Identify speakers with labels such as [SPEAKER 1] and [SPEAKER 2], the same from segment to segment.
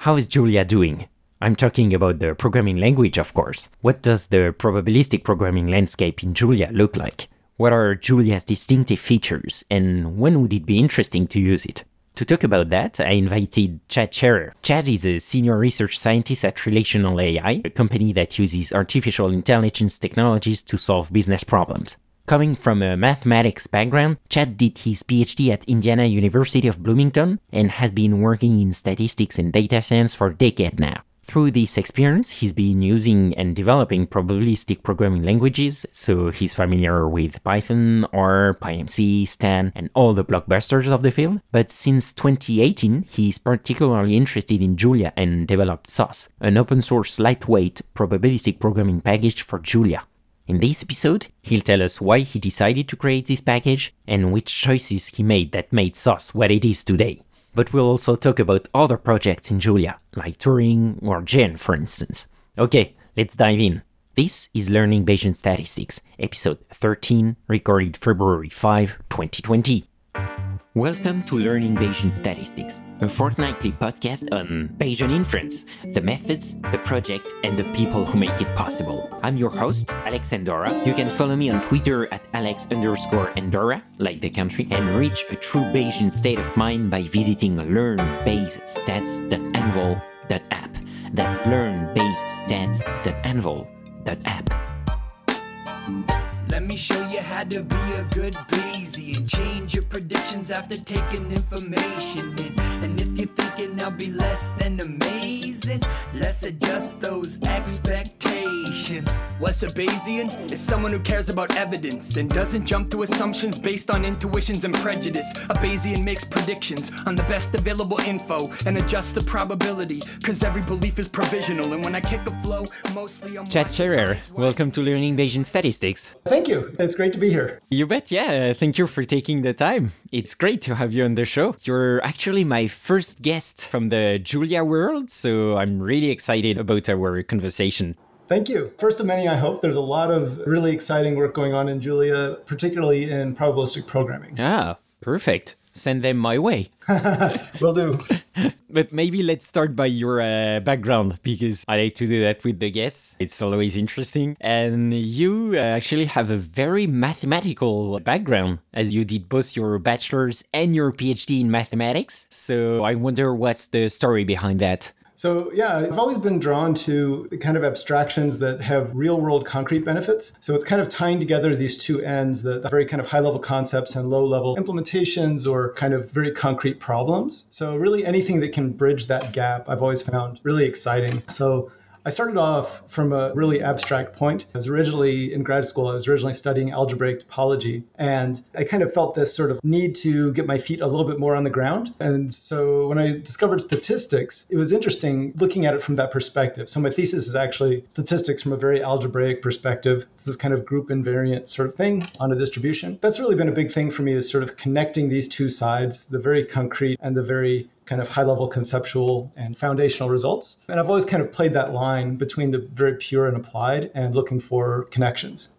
[SPEAKER 1] how is Julia doing? I'm talking about the programming language, of course. What does the probabilistic programming landscape in Julia look like? What are Julia's distinctive features, and when would it be interesting to use it? To talk about that, I invited Chad Scherrer. Chad is a senior research scientist at Relational AI, a company that uses artificial intelligence technologies to solve business problems. Coming from a mathematics background, Chad did his PhD at Indiana University of Bloomington and has been working in statistics and data science for a decade now. Through this experience, he's been using and developing probabilistic programming languages, so he's familiar with Python, R, PyMC, Stan, and all the blockbusters of the field. But since 2018, he's particularly interested in Julia and developed Soss, an open source lightweight probabilistic programming package for Julia. In this episode, he'll tell us why he decided to create this package and which choices he made that made Soss what it is today. But we'll also talk about other projects in Julia, like Turing or Gen, for instance. Okay, let's dive in. This is Learning Bayesian Statistics, episode 13, recorded February 5, 2020. Welcome to Learning Bayesian Statistics, a fortnightly podcast on Bayesian inference, the methods, the project, and the people who make it possible. I'm your host, Alex Andorra. You can follow me on Twitter at Alex underscore Andorra, like the country, and reach a true Bayesian state of mind by visiting learnbayesstats.anvil.app. That's learnbayesstats.anvil.app.
[SPEAKER 2] Let me show you how to be a good Bayesian. Change your predictions after taking information in. And if you're thinking I'll be less than amazing, let's adjust those expectations. What's a Bayesian? Is someone who cares about evidence and doesn't jump to assumptions based on intuitions and prejudice. A Bayesian makes predictions on the best available info and adjusts the probability, cause every belief is provisional. And when I kick a flow, mostly I'm.
[SPEAKER 1] Chad Scherrer, welcome to Learning Bayesian Statistics.
[SPEAKER 3] Thank you. It's great to be here.
[SPEAKER 1] You bet, yeah. Uh, thank you for taking the time. It's great to have you on the show. You're actually my first guest from the Julia world, so I'm really excited about our conversation.
[SPEAKER 3] Thank you. First of many, I hope. There's a lot of really exciting work going on in Julia, particularly in probabilistic programming.
[SPEAKER 1] Ah, perfect. Send them my way.
[SPEAKER 3] Will do.
[SPEAKER 1] but maybe let's start by your uh, background because I like to do that with the guests. It's always interesting. And you uh, actually have a very mathematical background as you did both your bachelor's and your PhD in mathematics. So I wonder what's the story behind that.
[SPEAKER 3] So, yeah, I've always been drawn to kind of abstractions that have real world concrete benefits. So, it's kind of tying together these two ends the, the very kind of high level concepts and low level implementations or kind of very concrete problems. So, really, anything that can bridge that gap, I've always found really exciting. So, I started off from a really abstract point. I was originally in grad school, I was originally studying algebraic topology, and I kind of felt this sort of need to get my feet a little bit more on the ground. And so when I discovered statistics, it was interesting looking at it from that perspective. So my thesis is actually statistics from a very algebraic perspective. This is kind of group invariant sort of thing on a distribution. That's really been a big thing for me is sort of connecting these two sides, the very concrete and the very kind of high level conceptual and foundational results. And I've always kind of played that line between the very pure and applied and looking for connections.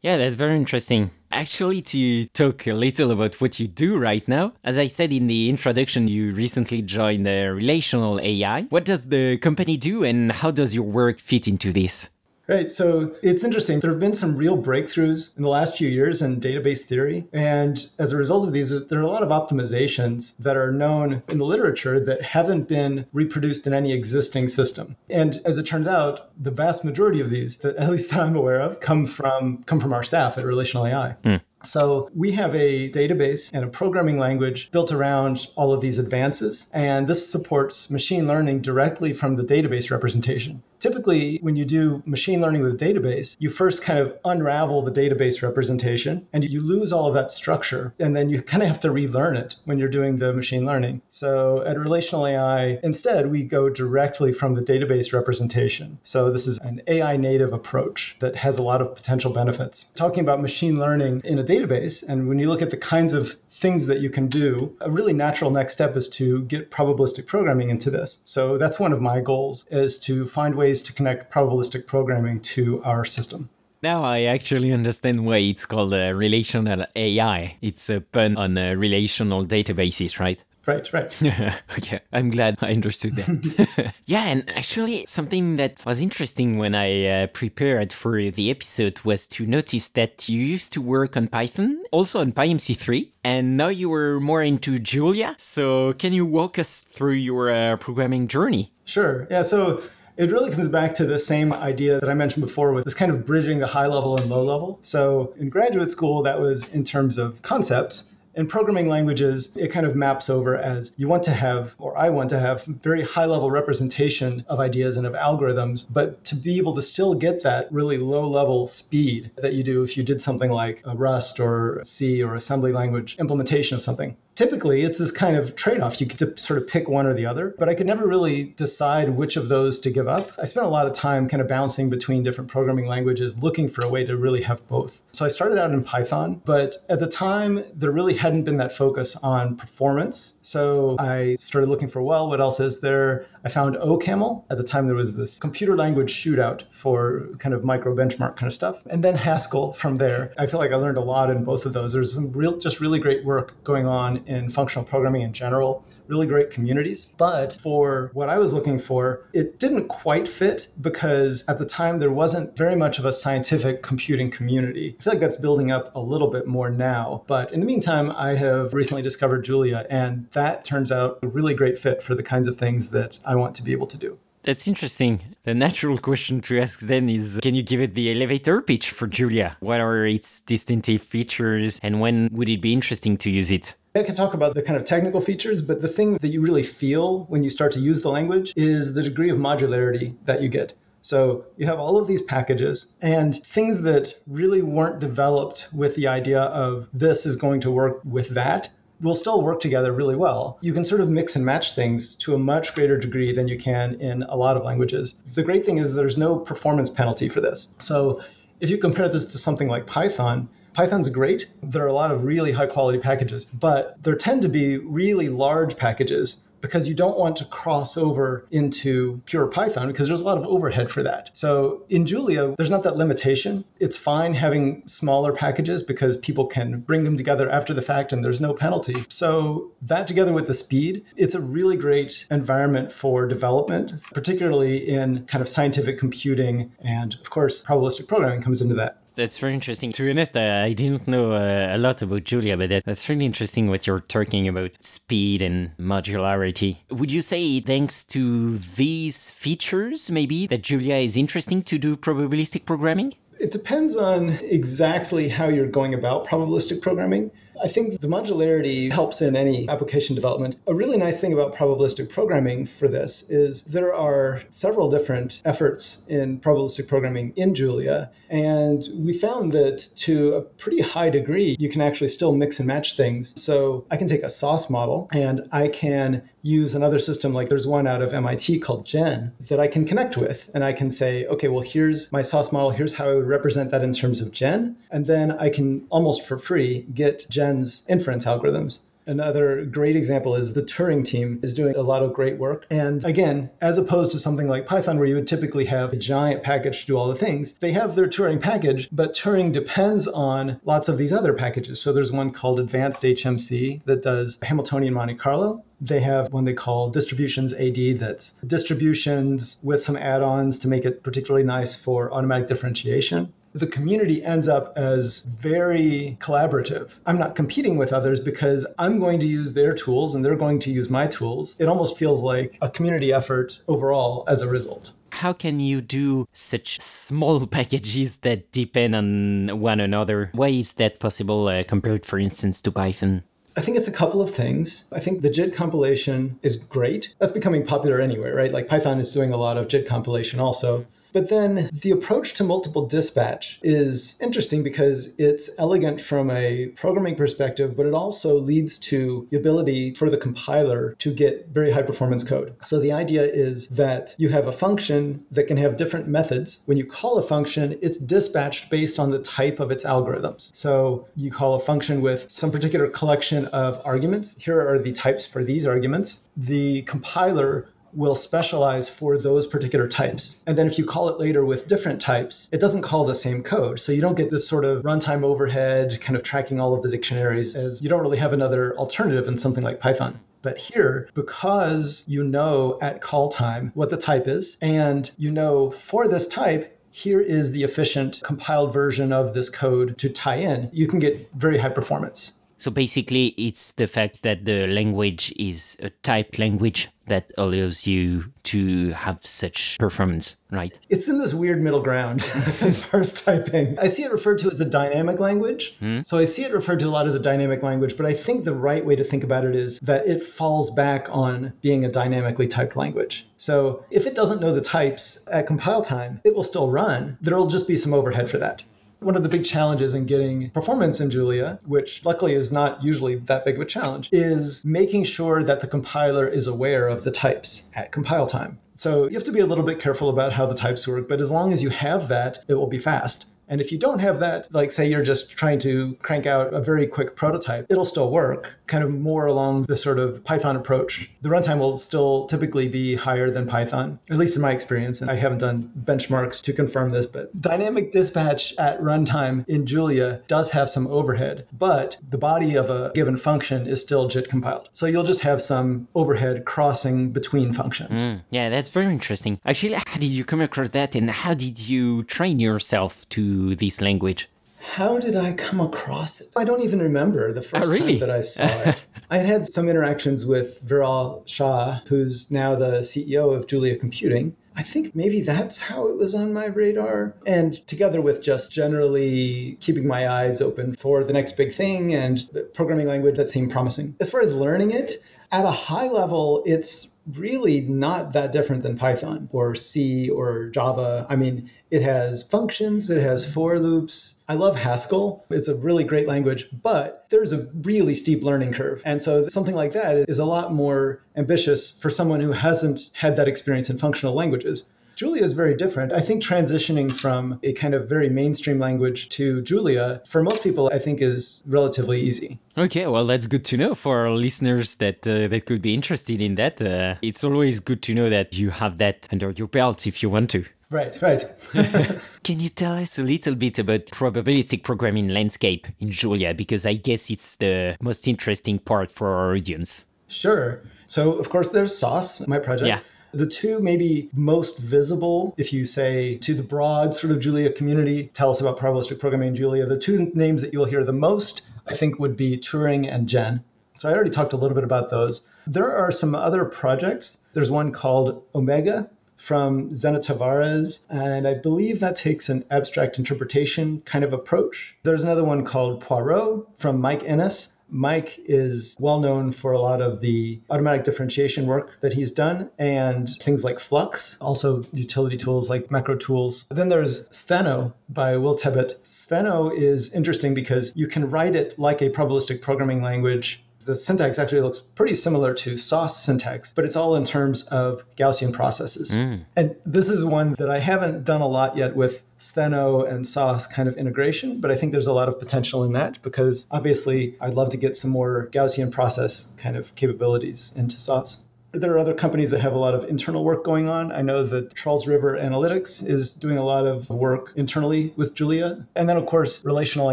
[SPEAKER 1] Yeah, that's very interesting. Actually, to talk a little about what you do right now, as I said in the introduction, you recently joined the Relational AI. What does the company do and how does your work fit into this?
[SPEAKER 3] Right. So it's interesting. There have been some real breakthroughs in the last few years in database theory. And as a result of these, there are a lot of optimizations that are known in the literature that haven't been reproduced in any existing system. And as it turns out, the vast majority of these, that at least that I'm aware of, come from come from our staff at Relational AI. Mm. So we have a database and a programming language built around all of these advances. And this supports machine learning directly from the database representation. Typically, when you do machine learning with a database, you first kind of unravel the database representation and you lose all of that structure. And then you kind of have to relearn it when you're doing the machine learning. So at Relational AI, instead, we go directly from the database representation. So this is an AI native approach that has a lot of potential benefits. Talking about machine learning in a database, and when you look at the kinds of things that you can do, a really natural next step is to get probabilistic programming into this. So that's one of my goals is to find ways to connect probabilistic programming to our system.
[SPEAKER 1] Now I actually understand why it's called a relational AI. It's a pun on a relational databases, right?
[SPEAKER 3] Right, right.
[SPEAKER 1] okay, I'm glad I understood that. yeah, and actually, something that was interesting when I uh, prepared for the episode was to notice that you used to work on Python, also on PyMC3, and now you were more into Julia. So, can you walk us through your uh, programming journey?
[SPEAKER 3] Sure. Yeah, so it really comes back to the same idea that I mentioned before with this kind of bridging the high level and low level. So in graduate school, that was in terms of concepts. In programming languages, it kind of maps over as you want to have, or I want to have, very high level representation of ideas and of algorithms, but to be able to still get that really low level speed that you do if you did something like a Rust or C or assembly language implementation of something. Typically it's this kind of trade-off. You get to sort of pick one or the other but i could never really decide which of those to give up. I spent a lot of time kind of bouncing between different programming languages looking for a way to really have both. So i started out in python but at the time there really hadn't been that focus on performance. So i started looking for well what else is there I found OCaml. At the time, there was this computer language shootout for kind of micro benchmark kind of stuff. And then Haskell from there. I feel like I learned a lot in both of those. There's some real, just really great work going on in functional programming in general, really great communities. But for what I was looking for, it didn't quite fit because at the time, there wasn't very much of a scientific computing community. I feel like that's building up a little bit more now. But in the meantime, I have recently discovered Julia, and that turns out a really great fit for the kinds of things that I I want to be able to do.
[SPEAKER 1] That's interesting. The natural question to ask then is can you give it the elevator pitch for Julia? What are its distinctive features and when would it be interesting to use it?
[SPEAKER 3] I can talk about the kind of technical features, but the thing that you really feel when you start to use the language is the degree of modularity that you get. So you have all of these packages and things that really weren't developed with the idea of this is going to work with that will still work together really well. You can sort of mix and match things to a much greater degree than you can in a lot of languages. The great thing is there's no performance penalty for this. So if you compare this to something like Python, Python's great. There are a lot of really high quality packages, but there tend to be really large packages because you don't want to cross over into pure Python because there's a lot of overhead for that. So in Julia, there's not that limitation. It's fine having smaller packages because people can bring them together after the fact and there's no penalty. So that together with the speed, it's a really great environment for development, particularly in kind of scientific computing. And of course, probabilistic programming comes into that
[SPEAKER 1] that's very interesting. To be honest, I, I didn't know uh, a lot about Julia, but that, that's really interesting what you're talking about speed and modularity. Would you say, thanks to these features, maybe, that Julia is interesting to do probabilistic programming?
[SPEAKER 3] It depends on exactly how you're going about probabilistic programming. I think the modularity helps in any application development. A really nice thing about probabilistic programming for this is there are several different efforts in probabilistic programming in Julia. And we found that to a pretty high degree, you can actually still mix and match things. So I can take a Soss model and I can use another system like there's one out of MIT called Gen that I can connect with. And I can say, okay, well, here's my Soss model. Here's how I would represent that in terms of Gen. And then I can almost for free get Gen's inference algorithms. Another great example is the Turing team is doing a lot of great work. And again, as opposed to something like Python, where you would typically have a giant package to do all the things, they have their Turing package, but Turing depends on lots of these other packages. So there's one called Advanced HMC that does Hamiltonian Monte Carlo. They have one they call distributions AD that's distributions with some add ons to make it particularly nice for automatic differentiation the community ends up as very collaborative. I'm not competing with others because I'm going to use their tools and they're going to use my tools. It almost feels like a community effort overall as a result
[SPEAKER 1] how can you do such small packages that depend on one another? Why is that possible uh, compared, for instance, to Python?
[SPEAKER 3] I think it's a couple of things. I think the JIT compilation is great. That's becoming popular anyway, right? Like Python is doing a lot of JIT compilation also. But then the approach to multiple dispatch is interesting because it's elegant from a programming perspective, but it also leads to the ability for the compiler to get very high performance code. So the idea is that you have a function that can have different methods. When you call a function, it's dispatched based on the type of its algorithms. So you call a function with some particular collection of arguments. Here are the types for these arguments. The compiler will specialize for those particular types. And then if you call it later with different types, it doesn't call the same code. So you don't get this sort of runtime overhead, kind of tracking all of the dictionaries, as you don't really have another alternative in something like Python. But here, because you know at call time what the type is, and you know for this type, here is the efficient compiled version of this code to tie in, you can get very high performance.
[SPEAKER 1] So basically, it's the fact that the language is a typed language that allows you to have such performance, right?
[SPEAKER 3] It's in this weird middle ground as far as typing. I see it referred to as a dynamic language. Hmm? So I see it referred to a lot as a dynamic language, but I think the right way to think about it is that it falls back on being a dynamically typed language. So if it doesn't know the types at compile time, it will still run. There'll just be some overhead for that. One of the big challenges in getting performance in Julia, which luckily is not usually that big of a challenge, is making sure that the compiler is aware of the types at compile time. So you have to be a little bit careful about how the types work, but as long as you have that, it will be fast. And if you don't have that, like say you're just trying to crank out a very quick prototype, it'll still work, kind of more along the sort of Python approach. The runtime will still typically be higher than Python, at least in my experience. And I haven't done benchmarks to confirm this, but dynamic dispatch at runtime in Julia does have some overhead, but the body of a given function is still JIT compiled. So you'll just have some overhead crossing between functions.
[SPEAKER 1] Mm, yeah, that's very interesting. Actually, how did you come across that and how did you train yourself to this language?
[SPEAKER 3] How did I come across it? I don't even remember the ah, first
[SPEAKER 1] really?
[SPEAKER 3] time that I saw it. I had had some interactions with Viral Shah, who's now the CEO of Julia Computing. I think maybe that's how it was on my radar. And together with just generally keeping my eyes open for the next big thing and the programming language that seemed promising. As far as learning it, at a high level, it's really not that different than Python or C or Java. I mean, it has functions, it has for loops. I love Haskell. It's a really great language, but there's a really steep learning curve. And so something like that is a lot more ambitious for someone who hasn't had that experience in functional languages. Julia is very different. I think transitioning from a kind of very mainstream language to Julia, for most people, I think is relatively easy.
[SPEAKER 1] Okay, well, that's good to know for our listeners that uh, that could be interested in that. Uh, it's always good to know that you have that under your belt if you want to.
[SPEAKER 3] Right, right.
[SPEAKER 1] Can you tell us a little bit about probabilistic programming landscape in Julia? Because I guess it's the most interesting part for our audience.
[SPEAKER 3] Sure. So, of course, there's Soss, my project.
[SPEAKER 1] Yeah.
[SPEAKER 3] The two maybe most visible, if you say to the broad sort of Julia community, tell us about probabilistic programming in Julia, the two names that you'll hear the most, I think, would be Turing and Gen. So I already talked a little bit about those. There are some other projects. There's one called Omega from Zenna Tavares, and I believe that takes an abstract interpretation kind of approach. There's another one called Poirot from Mike Innes, Mike is well known for a lot of the automatic differentiation work that he's done and things like Flux, also utility tools like macro tools. Then there's Stheno by Will Tebbutt. Stheno is interesting because you can write it like a probabilistic programming language the syntax actually looks pretty similar to Soss syntax, but it's all in terms of Gaussian processes. Mm. And this is one that I haven't done a lot yet with Stheno and Soss kind of integration, but I think there's a lot of potential in that because obviously I'd love to get some more Gaussian process kind of capabilities into Soss. There are other companies that have a lot of internal work going on. I know that Charles River Analytics is doing a lot of work internally with Julia. And then, of course, relational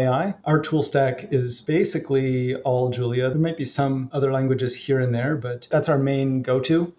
[SPEAKER 3] AI. Our tool stack is basically all Julia. There might be some other languages here and there, but that's our main go to.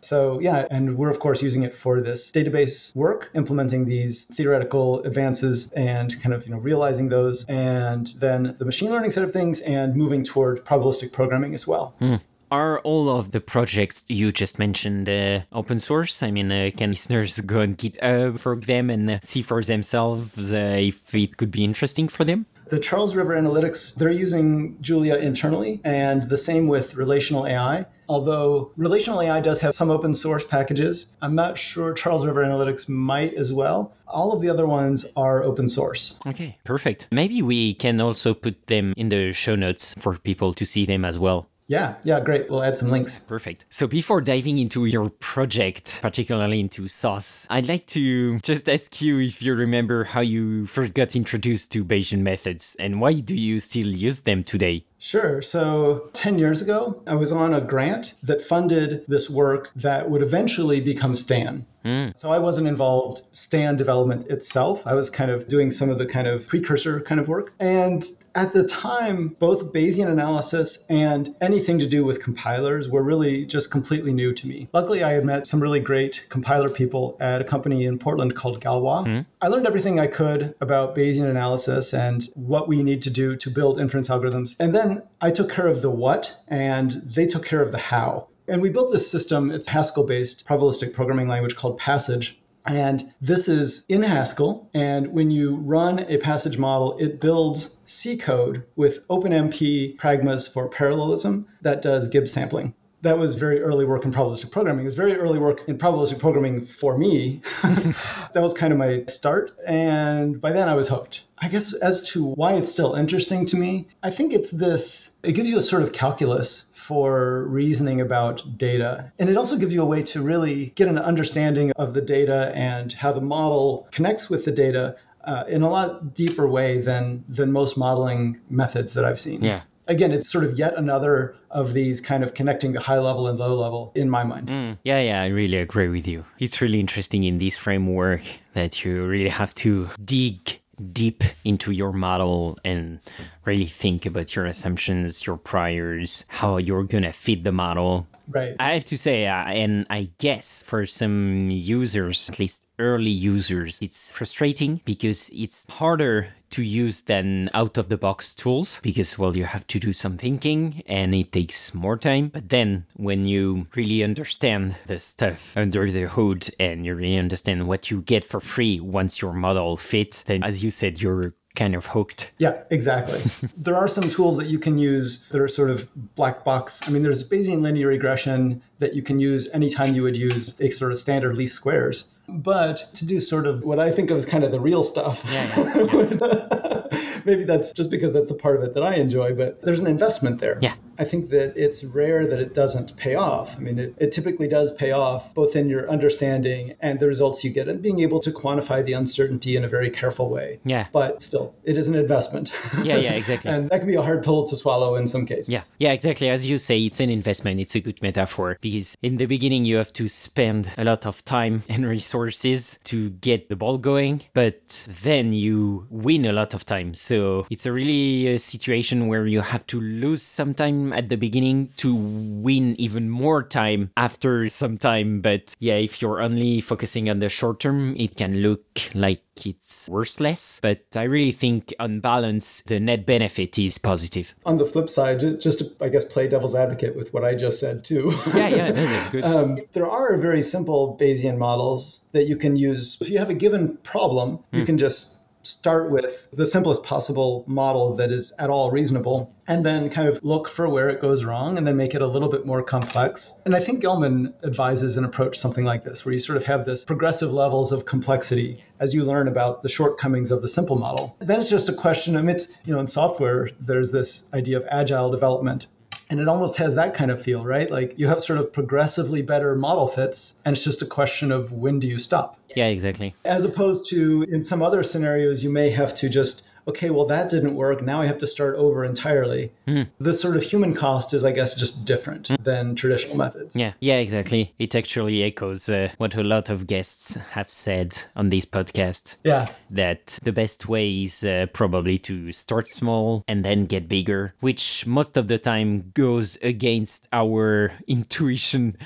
[SPEAKER 3] So, yeah, and we're of course using it for this database work, implementing these theoretical advances and kind of, you know, realizing those, and then the machine learning side of things and moving toward probabilistic programming as well.
[SPEAKER 1] Mm. Are all of the projects you just mentioned uh, open source? I mean, uh, can listeners go on GitHub for them and uh, see for themselves uh, if it could be interesting for them?
[SPEAKER 3] The Charles River Analytics, they're using Julia internally, and the same with relational AI. Although relational AI does have some open source packages, I'm not sure Charles River Analytics might as well. All of the other ones are open source.
[SPEAKER 1] Okay, perfect. Maybe we can also put them in the show notes for people to see them as well.
[SPEAKER 3] Yeah, yeah, great. We'll add some links.
[SPEAKER 1] Perfect. So before diving into your project, particularly into Soss, I'd like to just ask you if you remember how you first got introduced to Bayesian methods and why do you still use them today?
[SPEAKER 3] Sure. So 10 years ago, I was on a grant that funded this work that would eventually become STAN. Mm. So I wasn't involved STAN development itself. I was kind of doing some of the kind of precursor kind of work. And at the time, both Bayesian analysis and anything to do with compilers were really just completely new to me. Luckily, I had met some really great compiler people at a company in Portland called Galois. Mm. I learned everything I could about Bayesian analysis and what we need to do to build inference algorithms. And then I took care of the what, and they took care of the how. And we built this system, it's Haskell based probabilistic programming language called Passage. And this is in Haskell. And when you run a passage model, it builds C code with OpenMP pragmas for parallelism that does Gibbs sampling. That was very early work in probabilistic programming. It was very early work in probabilistic programming for me. that was kind of my start. And by then I was hooked. I guess as to why it's still interesting to me, I think it's this it gives you a sort of calculus for reasoning about data. And it also gives you a way to really get an understanding of the data and how the model connects with the data uh, in a lot deeper way than than most modeling methods that I've seen.
[SPEAKER 1] Yeah.
[SPEAKER 3] Again, it's sort of yet another of these kind of connecting the high level and low level in my mind.
[SPEAKER 1] Mm. Yeah, yeah, I really agree with you. It's really interesting in this framework that you really have to dig deep into your model and really think about your assumptions, your priors, how you're going to fit the model.
[SPEAKER 3] Right.
[SPEAKER 1] I have to say, uh, and I guess for some users, at least early users, it's frustrating because it's harder to use than out of the box tools because, well, you have to do some thinking and it takes more time. But then when you really understand the stuff under the hood and you really understand what you get for free once your model fits, then as you said, you're kind of hooked.
[SPEAKER 3] Yeah, exactly. there are some tools that you can use that are sort of black box. I mean, there's Bayesian linear regression that you can use anytime you would use a sort of standard least squares. But to do sort of what I think of as kind of the real stuff,
[SPEAKER 1] yeah, yeah, yeah.
[SPEAKER 3] maybe that's just because that's the part of it that I enjoy, but there's an investment there.
[SPEAKER 1] Yeah.
[SPEAKER 3] I think that it's rare that it doesn't pay off. I mean, it, it typically does pay off both in your understanding and the results you get and being able to quantify the uncertainty in a very careful way.
[SPEAKER 1] Yeah.
[SPEAKER 3] But still, it is an investment.
[SPEAKER 1] Yeah, yeah, exactly.
[SPEAKER 3] and that can be a hard pill to swallow in some cases.
[SPEAKER 1] Yeah, yeah, exactly. As you say, it's an investment. It's a good metaphor because in the beginning, you have to spend a lot of time and resources to get the ball going, but then you win a lot of time. So it's a really a situation where you have to lose some time at the beginning to win even more time after some time. But yeah, if you're only focusing on the short term, it can look like it's worthless. But I really think on balance, the net benefit is positive.
[SPEAKER 3] On the flip side, just to, I guess, play devil's advocate with what I just said too.
[SPEAKER 1] yeah, yeah, that's good. Um,
[SPEAKER 3] there are very simple Bayesian models that you can use. If you have a given problem, mm. you hmm. can just start with the simplest possible model that is at all reasonable and then kind of look for where it goes wrong and then make it a little bit more complex. And I think Gelman advises an approach something like this, where you sort of have this progressive levels of complexity as you learn about the shortcomings of the simple model. Then it's just a question, mean, it's, you know, in software, there's this idea of agile development and it almost has that kind of feel, right? Like you have sort of progressively better model fits, and it's just a question of when do you stop?
[SPEAKER 1] Yeah, exactly.
[SPEAKER 3] As opposed to in some other scenarios, you may have to just okay, well, that didn't work. Now I have to start over entirely. Mm. The sort of human cost is, I guess, just different mm. than traditional methods.
[SPEAKER 1] Yeah, yeah, exactly. It actually echoes uh, what a lot of guests have said on this podcast.
[SPEAKER 3] Yeah.
[SPEAKER 1] That the best way is uh, probably to start small and then get bigger, which most of the time goes against our intuition.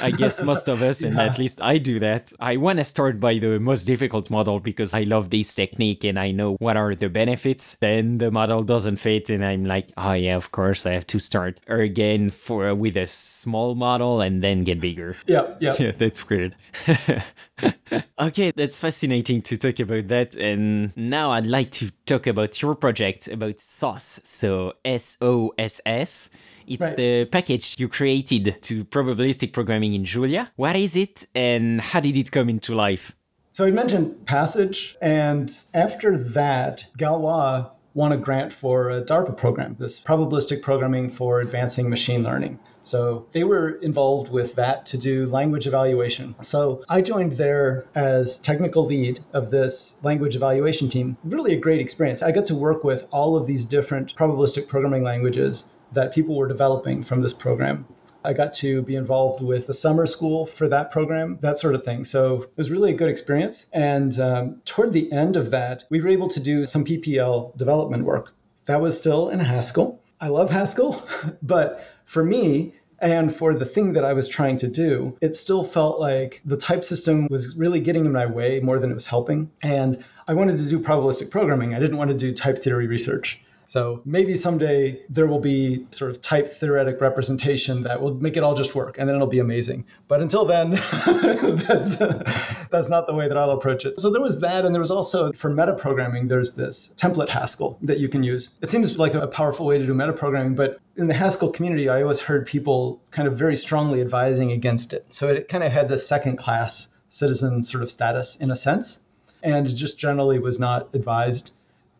[SPEAKER 1] I guess most of us, yeah. and at least I do that. I want to start by the most difficult model because I love this technique and I know what are the best benefits, then the model doesn't fit, and I'm like, oh yeah, of course I have to start again for with a small model and then get bigger.
[SPEAKER 3] Yeah, yeah,
[SPEAKER 1] yeah that's weird. okay, that's fascinating to talk about that, and now I'd like to talk about your project about SOSS. So S O S S. It's right. the package you created to probabilistic programming in Julia. What is it and how did it come into life?
[SPEAKER 3] So I mentioned Passage, and after that, Galois won a grant for a DARPA program, this probabilistic programming for advancing machine learning. So they were involved with that to do language evaluation. So I joined there as technical lead of this language evaluation team. Really a great experience. I got to work with all of these different probabilistic programming languages that people were developing from this program. I got to be involved with the summer school for that program, that sort of thing. So it was really a good experience. And um, toward the end of that, we were able to do some PPL development work. That was still in Haskell. I love Haskell, but for me, and for the thing that I was trying to do, it still felt like the type system was really getting in my way more than it was helping. And I wanted to do probabilistic programming. I didn't want to do type theory research. So maybe someday there will be sort of type theoretic representation that will make it all just work and then it'll be amazing. But until then, that's, that's not the way that I'll approach it. So there was that. And there was also for metaprogramming, there's this template Haskell that you can use. It seems like a powerful way to do metaprogramming, but in the Haskell community, I always heard people kind of very strongly advising against it. So it kind of had this second class citizen sort of status in a sense, and just generally was not advised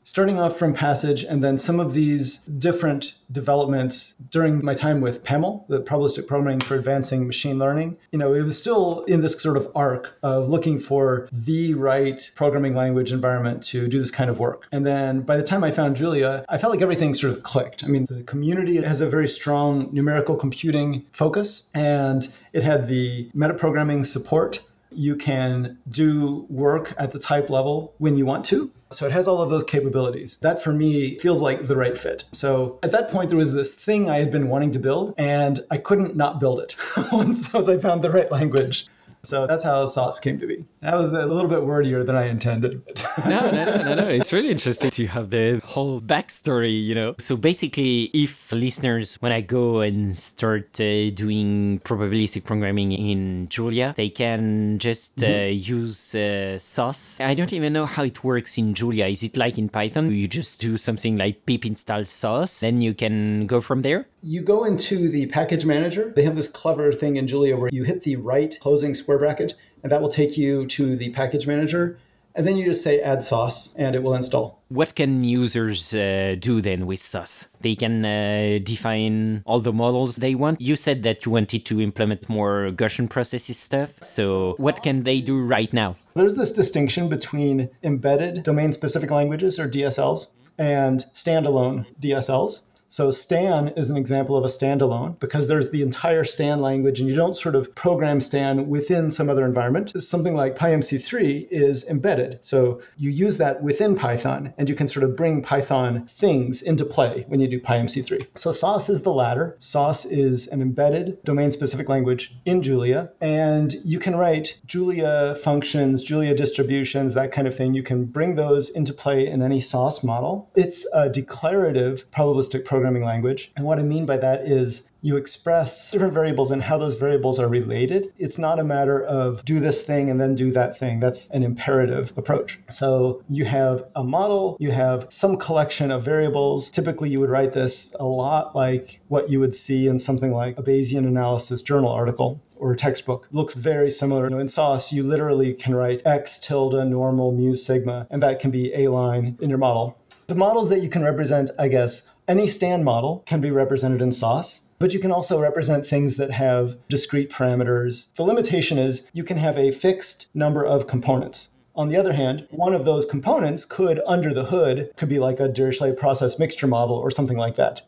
[SPEAKER 3] starting off from Passage and then some of these different developments during my time with PAML, the probabilistic programming for advancing machine learning. You know, it was still in this sort of arc of looking for the right programming language environment to do this kind of work. And then by the time I found Julia, I felt like everything sort of clicked. I mean, the community has a very strong numerical computing focus and it had the metaprogramming support. You can do work at the type level when you want to so it has all of those capabilities. That for me feels like the right fit. So at that point, there was this thing I had been wanting to build, and I couldn't not build it once I found the right language. So that's how Soss came to be. That was a little bit wordier than I intended.
[SPEAKER 1] no, no, no, no, no. It's really interesting to have the whole backstory, you know. So basically, if listeners, when I go and start uh, doing probabilistic programming in Julia, they can just uh, mm-hmm. use uh, Soss. I don't even know how it works in Julia. Is it like in Python? You just do something like pip install Soss, then you can go from there?
[SPEAKER 3] You go into the package manager. They have this clever thing in Julia where you hit the right closing square bracket, and that will take you to the package manager. And then you just say add Soss, and it will install.
[SPEAKER 1] What can users uh, do then with Soss? They can uh, define all the models they want. You said that you wanted to implement more Gaussian processes stuff. So, what can they do right now?
[SPEAKER 3] There's this distinction between embedded domain specific languages, or DSLs, and standalone DSLs. So Stan is an example of a standalone because there's the entire Stan language and you don't sort of program Stan within some other environment. Something like PyMC3 is embedded. So you use that within Python and you can sort of bring Python things into play when you do PyMC3. So Soss is the latter. Soss is an embedded domain specific language in Julia and you can write Julia functions, Julia distributions, that kind of thing. You can bring those into play in any Soss model. It's a declarative probabilistic program programming language. And what I mean by that is you express different variables and how those variables are related. It's not a matter of do this thing and then do that thing. That's an imperative approach. So you have a model, you have some collection of variables. Typically, you would write this a lot like what you would see in something like a Bayesian analysis journal article or textbook it looks very similar. You know, in Soss, you literally can write x tilde normal mu sigma, and that can be a line in your model. The models that you can represent, I guess, any Stan model can be represented in Soss, but you can also represent things that have discrete parameters. The limitation is you can have a fixed number of components. On the other hand, one of those components could, under the hood, could be like a Dirichlet process mixture model or something like that.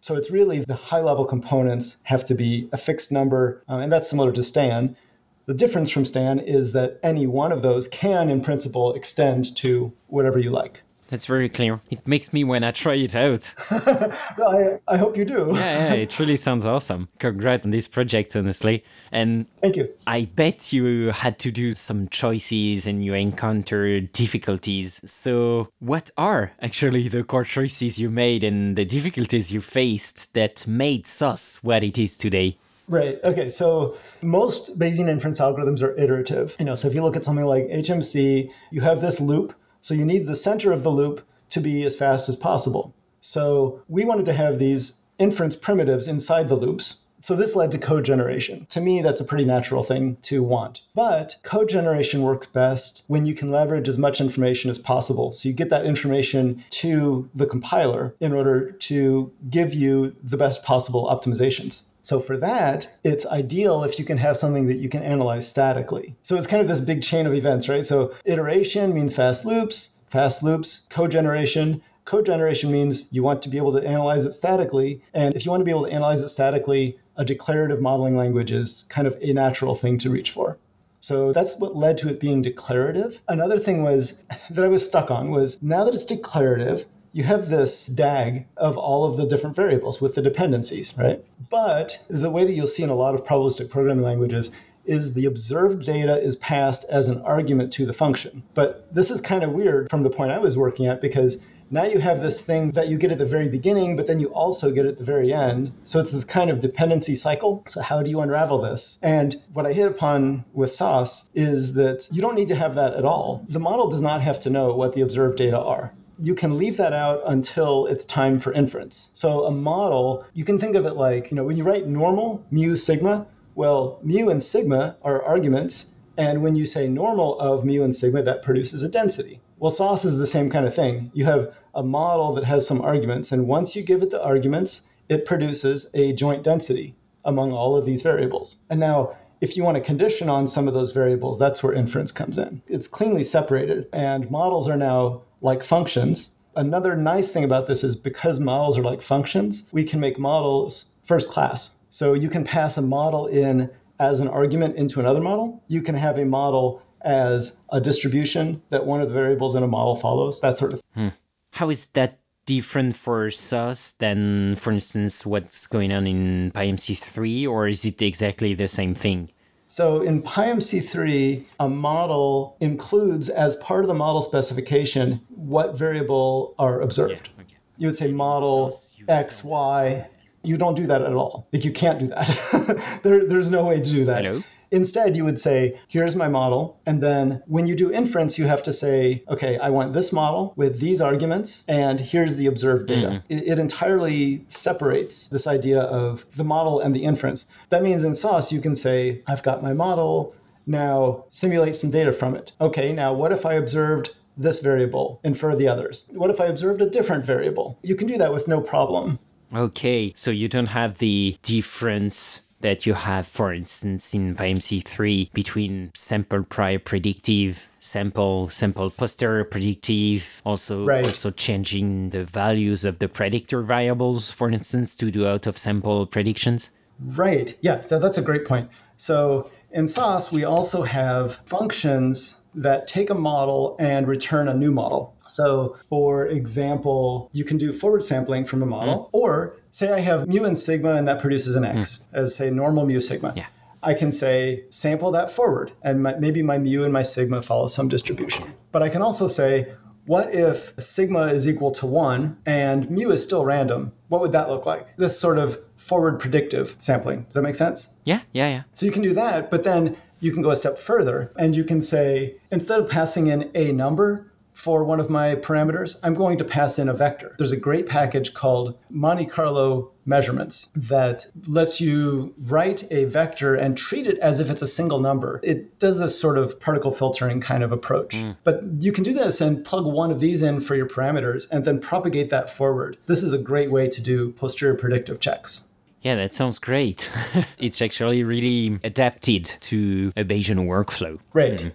[SPEAKER 3] So it's really the high level components have to be a fixed number, uh, and that's similar to Stan. The difference from Stan is that any one of those can, in principle, extend to whatever you like.
[SPEAKER 1] That's very clear. It makes me want to try it out.
[SPEAKER 3] I, I hope you do.
[SPEAKER 1] yeah, yeah, it really sounds awesome. Congrats on this project, honestly. And
[SPEAKER 3] thank you.
[SPEAKER 1] I bet you had to do some choices and you encountered difficulties. So, what are actually the core choices you made and the difficulties you faced that made Soss what it is today?
[SPEAKER 3] Right. Okay. So most Bayesian inference algorithms are iterative. You know, so if you look at something like HMC, you have this loop so you need the center of the loop to be as fast as possible. So we wanted to have these inference primitives inside the loops So this led to code generation. To me, that's a pretty natural thing to want. But code generation works best when you can leverage as much information as possible. So you get that information to the compiler in order to give you the best possible optimizations. So for that, it's ideal if you can have something that you can analyze statically. So it's kind of this big chain of events, right? So iteration means fast loops, fast loops, code generation. Code generation means you want to be able to analyze it statically. And if you want to be able to analyze it statically, a declarative modeling language is kind of a natural thing to reach for. So that's what led to it being declarative. Another thing was that I was stuck on was now that it's declarative, you have this DAG of all of the different variables with the dependencies, right? But the way that you'll see in a lot of probabilistic programming languages is the observed data is passed as an argument to the function. But this is kind of weird from the point I was working at because now you have this thing that you get at the very beginning, but then you also get at the very end. So it's this kind of dependency cycle. So, how do you unravel this? And what I hit upon with Soss is that you don't need to have that at all. The model does not have to know what the observed data are you can leave that out until it's time for inference. So a model, you can think of it like, you know, when you write normal, mu, sigma, well, mu and sigma are arguments. And when you say normal of mu and sigma, that produces a density. Well, Soss is the same kind of thing. You have a model that has some arguments. And once you give it the arguments, it produces a joint density among all of these variables. And now, if you want to condition on some of those variables, that's where inference comes in. It's cleanly separated, and models are now like functions. Another nice thing about this is because models are like functions, we can make models first class. So you can pass a model in as an argument into another model. You can have a model as a distribution that one of the variables in a model follows, that sort of.
[SPEAKER 1] Hmm. How is that different for Soss than, for instance, what's going on in PyMC3, or is it exactly the same thing?
[SPEAKER 3] So in PyMC3, a model includes as part of the model specification what variable are observed. Yeah, okay. You would say model X, Y. You don't do that at all. Like you can't do that. there, there's no way to do that.
[SPEAKER 1] Hello?
[SPEAKER 3] Instead, you would say, here's my model. And then when you do inference, you have to say, okay, I want this model with these arguments, and here's the observed data. Mm-hmm. It, it, entirely separates this idea of the model and the inference. That means in Soss, you can say, I've got my model. Now simulate some data from it. Okay, now what if I observed this variable, infer the others? What if I observed a different variable? You can do that with no problem.
[SPEAKER 1] Okay, so you don't have the difference that you have, for instance, in PyMC3 between sample prior predictive, sample sample posterior predictive, also right. also changing the values of the predictor variables, for instance, to do out of sample predictions.
[SPEAKER 3] Right. Yeah. So that's a great point. So in Soss, we also have functions that take a model and return a new model. So, for example, you can do forward sampling from a model, mm. or say I have mu and sigma and that produces an x mm. as say normal mu sigma.
[SPEAKER 1] Yeah.
[SPEAKER 3] I can say sample that forward and my, maybe my mu and my sigma follow some distribution. But I can also say, what if sigma is equal to one and mu is still random? What would that look like? This sort of forward predictive sampling. Does that make sense?
[SPEAKER 1] Yeah, yeah, yeah.
[SPEAKER 3] So you can do that, but then you can go a step further and you can say, instead of passing in a number, for one of my parameters, I'm going to pass in a vector. There's a great package called Monte Carlo measurements that lets you write a vector and treat it as if it's a single number. It does this sort of particle filtering kind of approach. Mm. But you can do this and plug one of these in for your parameters and then propagate that forward. This is a great way to do posterior predictive checks.
[SPEAKER 1] Yeah, that sounds great. it's actually really adapted to a Bayesian workflow.
[SPEAKER 3] Right. Mm.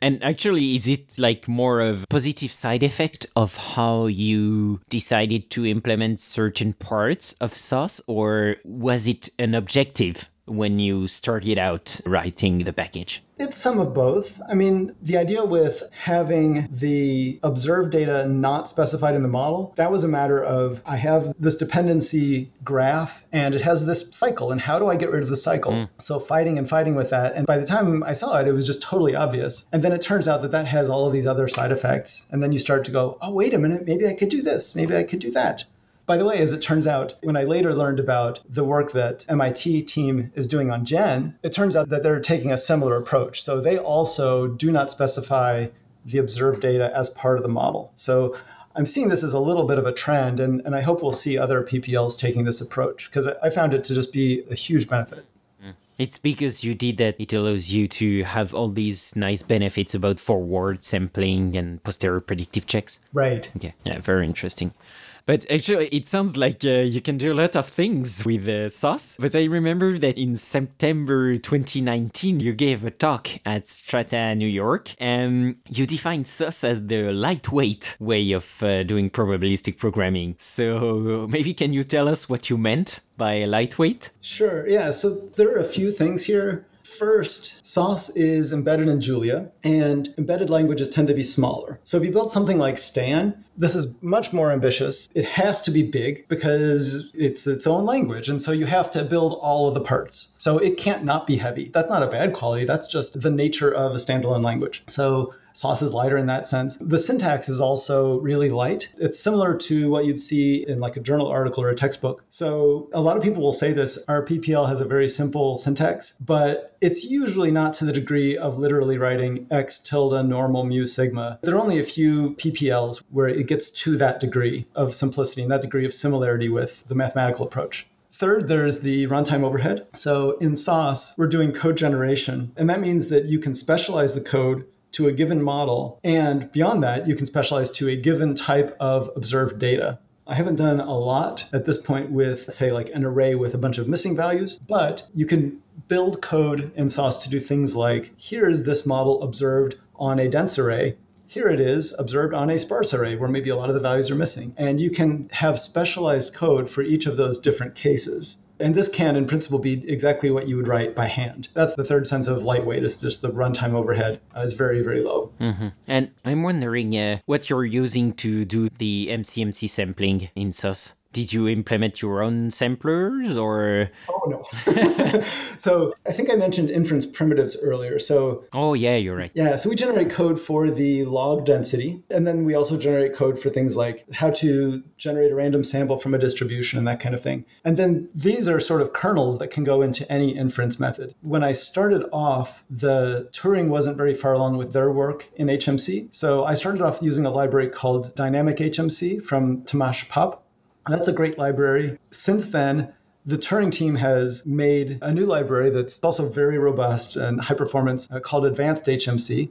[SPEAKER 1] And actually, is it like more of positive side effect of how you decided to implement certain parts of Soss, or was it an objective when you started out writing the package?
[SPEAKER 3] It's some of both. I mean, the idea with having the observed data not specified in the model, that was a matter of I have this dependency graph and it has this cycle, and how do I get rid of the cycle? Mm. So, fighting and fighting with that. And by the time I saw it, it was just totally obvious. And then it turns out that that has all of these other side effects. And then you start to go, oh, wait a minute, maybe I could do this, maybe I could do that. By the way, as it turns out, when I later learned about the work that MIT team is doing on Gen, it turns out that they're taking a similar approach. So they also do not specify the observed data as part of the model. So I'm seeing this as a little bit of a trend, and, and I hope we'll see other PPLs taking this approach because I, found it to just be a huge benefit. Mm.
[SPEAKER 1] It's because you did that, it allows you to have all these nice benefits about forward sampling and posterior predictive checks.
[SPEAKER 3] Right.
[SPEAKER 1] Okay, yeah, very interesting. But actually, it sounds like uh, you can do a lot of things with uh, Soss. But I remember that in September 2019, you gave a talk at Strata New York, and you defined Soss as the lightweight way of uh, doing probabilistic programming. So maybe can you tell us what you meant by lightweight?
[SPEAKER 3] Sure. Yeah. So there are a few things here. First, Soss is embedded in Julia, and embedded languages tend to be smaller. So if you build something like Stan, this is much more ambitious. It has to be big because it's its own language. And so you have to build all of the parts. So it can't not be heavy. That's not a bad quality. That's just the nature of a standalone language. So Soss is lighter in that sense. The syntax is also really light. It's similar to what you'd see in like a journal article or a textbook. So a lot of people will say this our PPL has a very simple syntax, but it's usually not to the degree of literally writing x tilde normal mu sigma. There are only a few PPLs where it gets to that degree of simplicity and that degree of similarity with the mathematical approach. Third, there's the runtime overhead. So in Soss, we're doing code generation, and that means that you can specialize the code to a given model. And beyond that, you can specialize to a given type of observed data. I haven't done a lot at this point with, say, like an array with a bunch of missing values, but you can build code in Soss to do things like here is this model observed on a dense array. Here it is observed on a sparse array where maybe a lot of the values are missing. And you can have specialized code for each of those different cases. And this can, in principle, be exactly what you would write by hand. That's the third sense of lightweight, is just the runtime overhead uh, is very, very low.
[SPEAKER 1] Mm-hmm. And I'm wondering uh, what you're using to do the MCMC sampling in Soss did you implement your own samplers or?
[SPEAKER 3] Oh no. So i think i mentioned inference primitives earlier so
[SPEAKER 1] oh yeah you're right.
[SPEAKER 3] Yeah so we generate code for the log density and then we also generate code for things like how to generate a random sample from a distribution and that kind of thing. And then these are sort of kernels that can go into any inference method. When i started off the turing wasn't very far along with their work in hmc so i started off using a library called dynamic hmc from Tamás Papp that's a great library. Since then, the Turing team has made a new library that's also very robust and high performance uh, called Advanced HMC.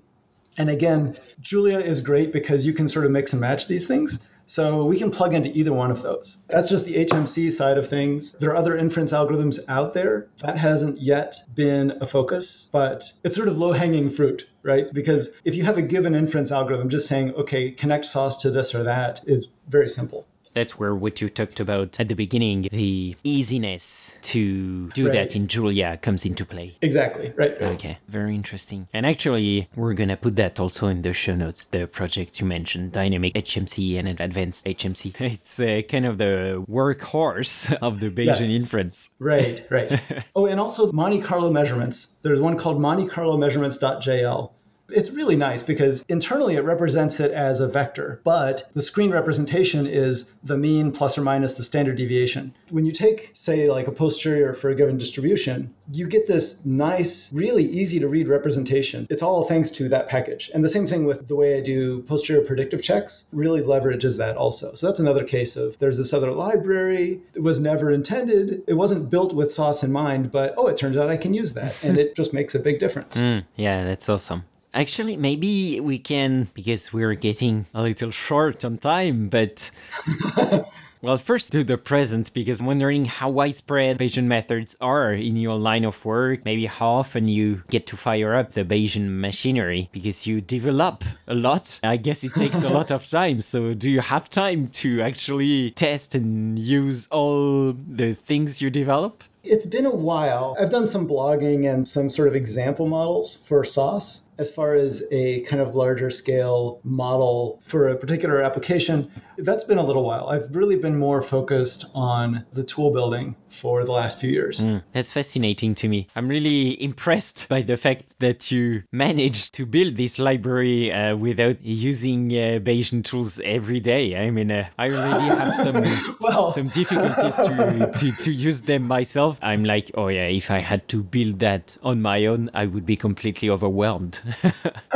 [SPEAKER 3] And again, Julia is great because you can sort of mix and match these things. So we can plug into either one of those. That's just the HMC side of things. There are other inference algorithms out there. That hasn't yet been a focus, but it's sort of low hanging fruit, right? Because if you have a given inference algorithm, just saying, okay, connect Soss to this or that is very simple
[SPEAKER 1] that's where what you talked about at the beginning, the easiness to do right. that in Julia comes into play.
[SPEAKER 3] Exactly. Right, right.
[SPEAKER 1] Okay. Very interesting. And actually, we're going to put that also in the show notes, the project you mentioned, Dynamic HMC and Advanced HMC. It's uh, kind of the workhorse of the Bayesian yes. inference.
[SPEAKER 3] Right, right. oh, and also Monte Carlo measurements. There's one called Monte Carlo measurements.jl it's really nice because internally it represents it as a vector, but the screen representation is the mean plus or minus the standard deviation. When you take, say, like a posterior for a given distribution, you get this nice, really easy to read representation. It's all thanks to that package. And the same thing with the way I do posterior predictive checks really leverages that also. So that's another case of there's this other library. It was never intended. It wasn't built with Soss in mind, but oh, it turns out I can use that. And it just makes a big difference.
[SPEAKER 1] Mm, yeah, that's awesome. Actually, maybe we can, because we're getting a little short on time, but. well, first do the present, because I'm wondering how widespread Bayesian methods are in your line of work. Maybe how often you get to fire up the Bayesian machinery, because you develop a lot. I guess it takes a lot of time. So, do you have time to actually test and use all the things you develop?
[SPEAKER 3] It's been a while. I've done some blogging and some sort of example models for Soss as far as a kind of larger scale model for a particular application, that's been a little while. I've really been more focused on the tool building for the last few years. Mm,
[SPEAKER 1] that's fascinating to me. I'm really impressed by the fact that you managed to build this library uh, without using uh, Bayesian tools every day. I mean, uh, I already have some well. some difficulties to, to, to use them myself. I'm like, oh yeah, if I had to build that on my own, I would be completely overwhelmed.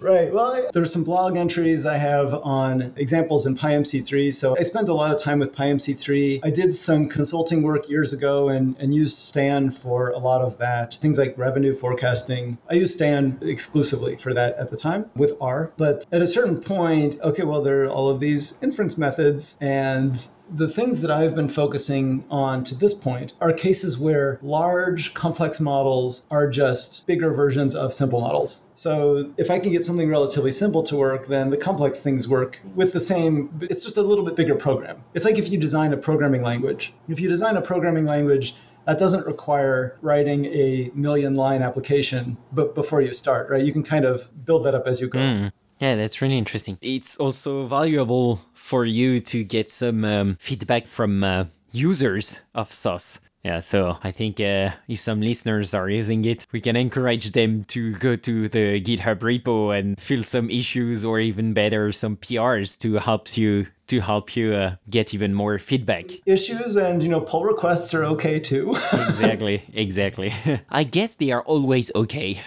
[SPEAKER 3] right. Well, there's some blog entries I have on examples in PyMC3. So I spent a lot of time with PyMC3. I did some consulting work years ago and, and used Stan for a lot of that. Things like revenue forecasting. I used Stan exclusively for that at the time with R. But at a certain point, okay, well, there are all of these inference methods and the things that I've been focusing on to this point are cases where large, complex models are just bigger versions of simple models. So if I can get something relatively simple to work, then the complex things work with the same, it's just a little bit bigger program. It's like if you design a programming language. If you design a programming language, that doesn't require writing a million line application but before you start, right? You can kind of build that up as you go.
[SPEAKER 1] Mm. Yeah, that's really interesting. It's also valuable for you to get some um, feedback from uh, users of Soss. Yeah, so I think uh, if some listeners are using it, we can encourage them to go to the GitHub repo and fill some issues or even better, some PRs to help you to help you uh, get even more feedback.
[SPEAKER 3] Issues and you know pull requests are okay too.
[SPEAKER 1] exactly, exactly. I guess they are always okay.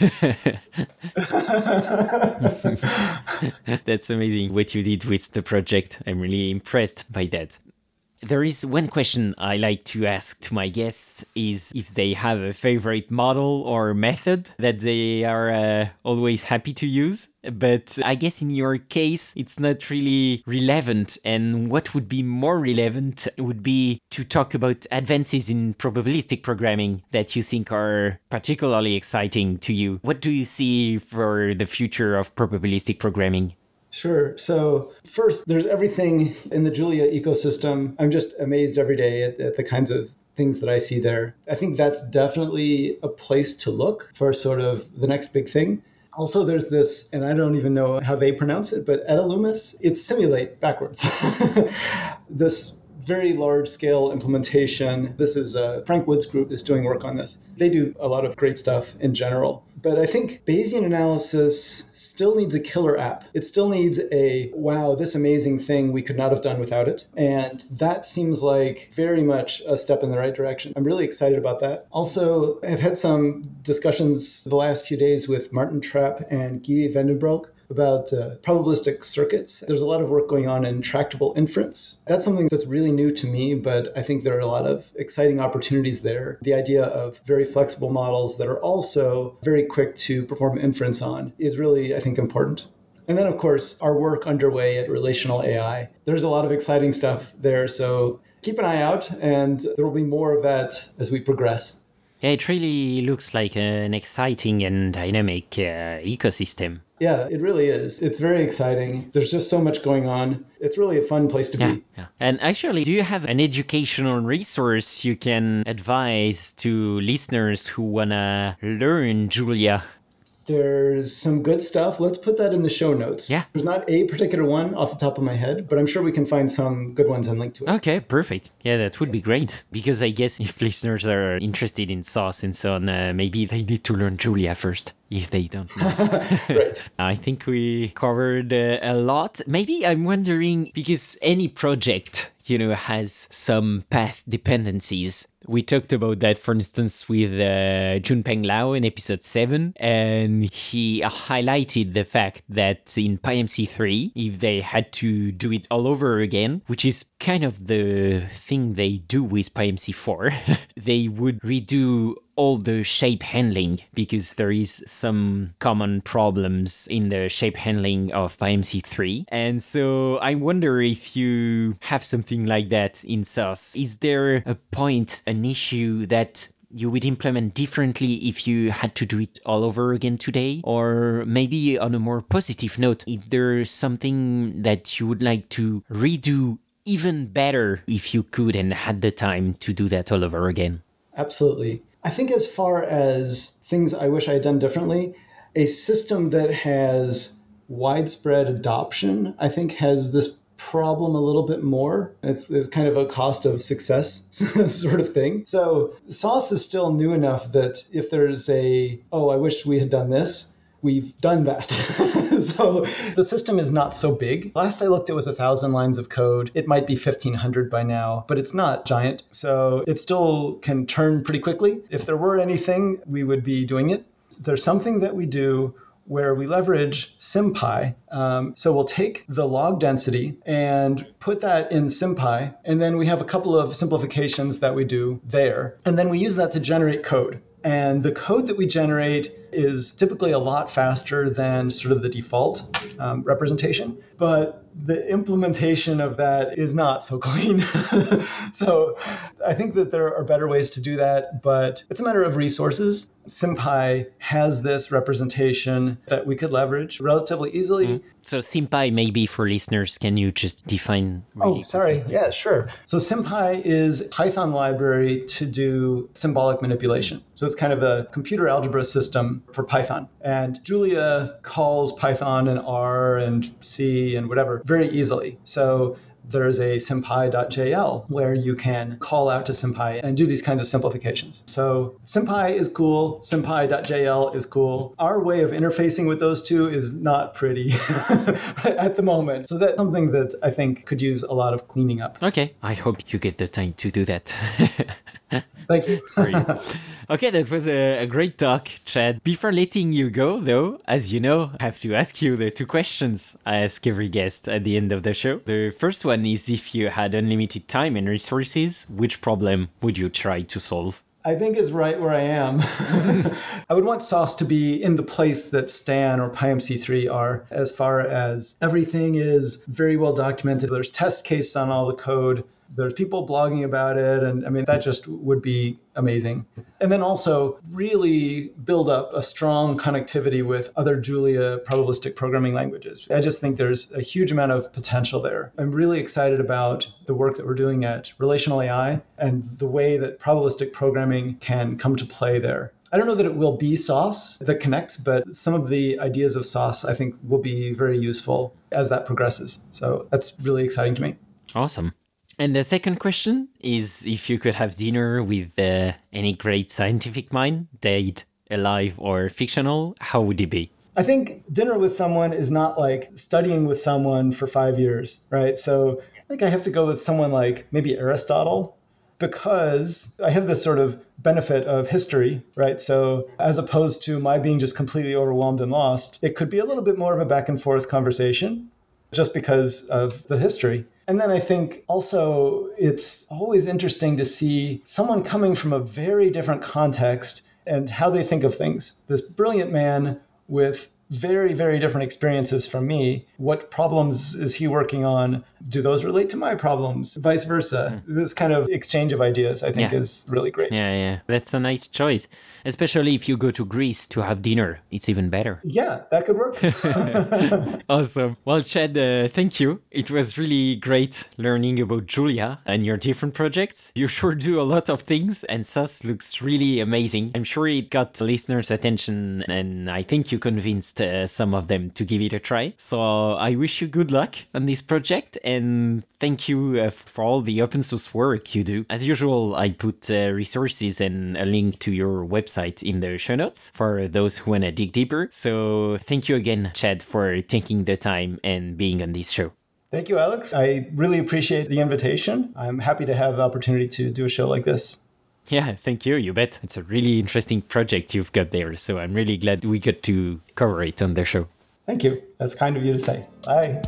[SPEAKER 1] That's amazing what you did with the project. I'm really impressed by that. There is one question I like to ask to my guests is if they have a favorite model or method that they are uh, always happy to use. But I guess in your case, it's not really relevant. And what would be more relevant would be to talk about advances in probabilistic programming that you think are particularly exciting to you. What do you see for the future of probabilistic programming?
[SPEAKER 3] Sure. So, first, there's everything in the Julia ecosystem. I'm just amazed every day at, at, the kinds of things that I see there. I think that's definitely a place to look for sort of the next big thing. Also, there's this, and I don't even know how they pronounce it, but Etalumis, it's simulate backwards. this very large scale implementation. This is uh, Frank Wood's group is doing work on this. They do a lot of great stuff in general. But I think Bayesian analysis still needs a killer app. It still needs a wow, this amazing thing we could not have done without it. And that seems like very much a step in the right direction. I'm really excited about that. Also, I've had some discussions the last few days with Martin Trapp and Guy Van den Broeck about uh, probabilistic circuits. There's a lot of work going on in tractable inference. That's something that's really new to me, but I think there are a lot of exciting opportunities there. The idea of very flexible models that are also very quick to perform inference on is really, I think, important. And then, of course, our work underway at Relational AI. There's a lot of exciting stuff there. So keep an eye out, and there will be more of that as we progress.
[SPEAKER 1] Yeah, it really looks like an exciting and dynamic uh, ecosystem.
[SPEAKER 3] Yeah, it really is. It's very exciting. There's just so much going on. It's really a fun place to
[SPEAKER 1] yeah,
[SPEAKER 3] be.
[SPEAKER 1] Yeah. And actually, do you have an educational resource you can advise to listeners who want to learn Julia
[SPEAKER 3] there's some good stuff. Let's put that in the show notes.
[SPEAKER 1] Yeah.
[SPEAKER 3] There's not a particular one off the top of my head, but I'm sure we can find some good ones and link to it.
[SPEAKER 1] Okay, perfect. Yeah, that would be great. Because I guess if listeners are interested in Soss and so on, uh, maybe they need to learn Julia first if they don't know.
[SPEAKER 3] right.
[SPEAKER 1] I think we covered uh, a lot. Maybe I'm wondering because any project, you know, has some path dependencies. We talked about that, for instance, with uh, Junpeng Lao in episode 7, and he highlighted the fact that in PyMC3, if they had to do it all over again, which is kind of the thing they do with PyMC4, they would redo all the shape handling because there is some common problems in the shape handling of PyMC3. And so I wonder if you have something like that in Soss. Is there a point, an issue that you would implement differently if you had to do it all over again today? Or maybe on a more positive note, if there's something that you would like to redo even better if you could and had the time to do that all over again?
[SPEAKER 3] Absolutely. I think as far as things I wish I had done differently, a system that has widespread adoption, I think has this problem a little bit more. It's, it's kind of a cost of success sort of thing. So Soss is still new enough that if there's a, oh, I wish we had done this, we've done that. so the system is not so big. Last I looked, it was a thousand lines of code. It might be 1500 by now, but it's not giant. So it still can turn pretty quickly. If there were anything, we would be doing it. There's something that we do where we leverage SymPy. Um, so we'll take the log density and put that in SymPy, and then we have a couple of simplifications that we do there. And then we use that to generate code. And the code that we generate is typically a lot faster than sort of the default um, representation. But the implementation of that is not so clean. so I think that there are better ways to do that, but it's a matter of resources. SymPy has this representation that we could leverage relatively easily. Mm-hmm.
[SPEAKER 1] So SymPy, maybe for listeners, can you just define?
[SPEAKER 3] Really oh, sorry. Quickly? Yeah, sure. So SymPy is Python library to do symbolic manipulation. So it's kind of a computer algebra system for Python. And Julia calls Python and R and C and whatever very easily. So there's a sympy.jl where you can call out to sympy and do these kinds of simplifications. So sympy is cool, sympy.jl is cool. Our way of interfacing with those two is not pretty at the moment. So that's something that I think could use a lot of cleaning up.
[SPEAKER 1] Okay, I hope you get the time to do that.
[SPEAKER 3] Thank you.
[SPEAKER 1] okay, that was a, a, great talk, Chad. Before letting you go, though, as you know, I have to ask you the two questions I ask every guest at the end of the show. The first one is if you had unlimited time and resources, which problem would you try to solve?
[SPEAKER 3] I think is right where I am. I would want Soss to be in the place that Stan or PyMC3 are, as far as everything is very well documented. There's test cases on all the code there's people blogging about it and i mean that just would be amazing and then also really build up a strong connectivity with other julia probabilistic programming languages i just think there's a huge amount of potential there i'm really excited about the work that we're doing at relational ai and the way that probabilistic programming can come to play there I don't know that it will be Soss that connects, but some of the ideas of Soss I think will be very useful as that progresses. So that's really exciting to me.
[SPEAKER 1] Awesome. And the second question is if you could have dinner with uh, any great scientific mind, dead, alive, or fictional, how would it be?
[SPEAKER 3] I think dinner with someone is not like studying with someone for five years, right? So I think I have to go with someone like maybe Aristotle because I have this sort of benefit of history, right? So as opposed to my being just completely overwhelmed and lost, it could be a little bit more of a back and forth conversation just because of the history. And then I think also it's always interesting to see someone coming from a very different context and how they think of things. This brilliant man with very, very different experiences from me. What problems is he working on? Do those relate to my problems? Vice versa. Mm. This kind of exchange of ideas, I think, yeah. is really great.
[SPEAKER 1] Yeah, yeah. That's a nice choice. Especially if you go to Greece to have dinner, it's even better.
[SPEAKER 3] Yeah, that could work.
[SPEAKER 1] awesome. Well, Chad, uh, thank you. It was really great learning about Julia and your different projects. You sure do a lot of things, and Soss looks really amazing. I'm sure it got listeners' attention, and I think you convinced uh, some of them to give it a try. So I wish you good luck on this project and thank you uh, for all the open source work you do. As usual, I put uh, resources and a link to your website in the show notes for those who want to dig deeper. So thank you again, Chad, for taking the time and being on this show.
[SPEAKER 3] Thank you, Alex. I really appreciate the invitation. I'm happy to have the opportunity to do a show like this.
[SPEAKER 1] Yeah, thank you. You bet. It's a really interesting project you've got there. So I'm really glad we got to cover it on the show.
[SPEAKER 3] Thank you. That's kind of you to say. Bye.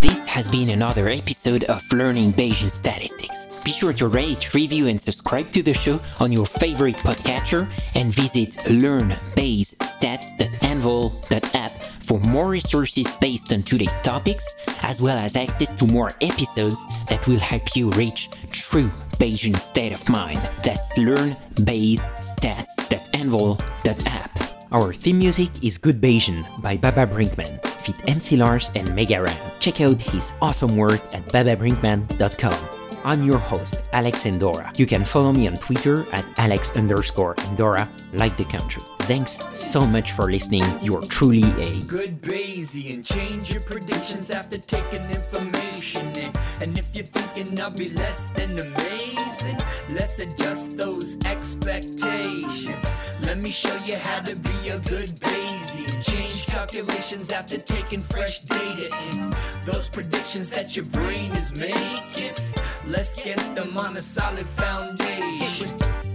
[SPEAKER 1] This has been another episode of Learning Bayesian Statistics. Be sure to rate, review, and subscribe to the show on your favorite podcatcher and visit learnbayesstats.anvil.app for more resources based on today's topics, as well as access to more episodes that will help you reach true Bayesian state of mind. That's learnbayesstats.anvil.app. Our theme music is Good Bayesian by Baba Brinkman, feat MC Lars and Mega. Check out his awesome work at bababrinkman.com. I'm your host, Alex Andorra. You can follow me on Twitter at alex underscore Andorra, like the country. Thanks so much for listening. You're truly a
[SPEAKER 2] good Bayesian. Change your predictions after taking information in. And if you're thinking I'll be less than amazing, let's adjust those expectations. Let me show you how to be a good Bayesian. Change calculations after taking fresh data in. Those predictions that your brain is making, let's get them on a solid foundation.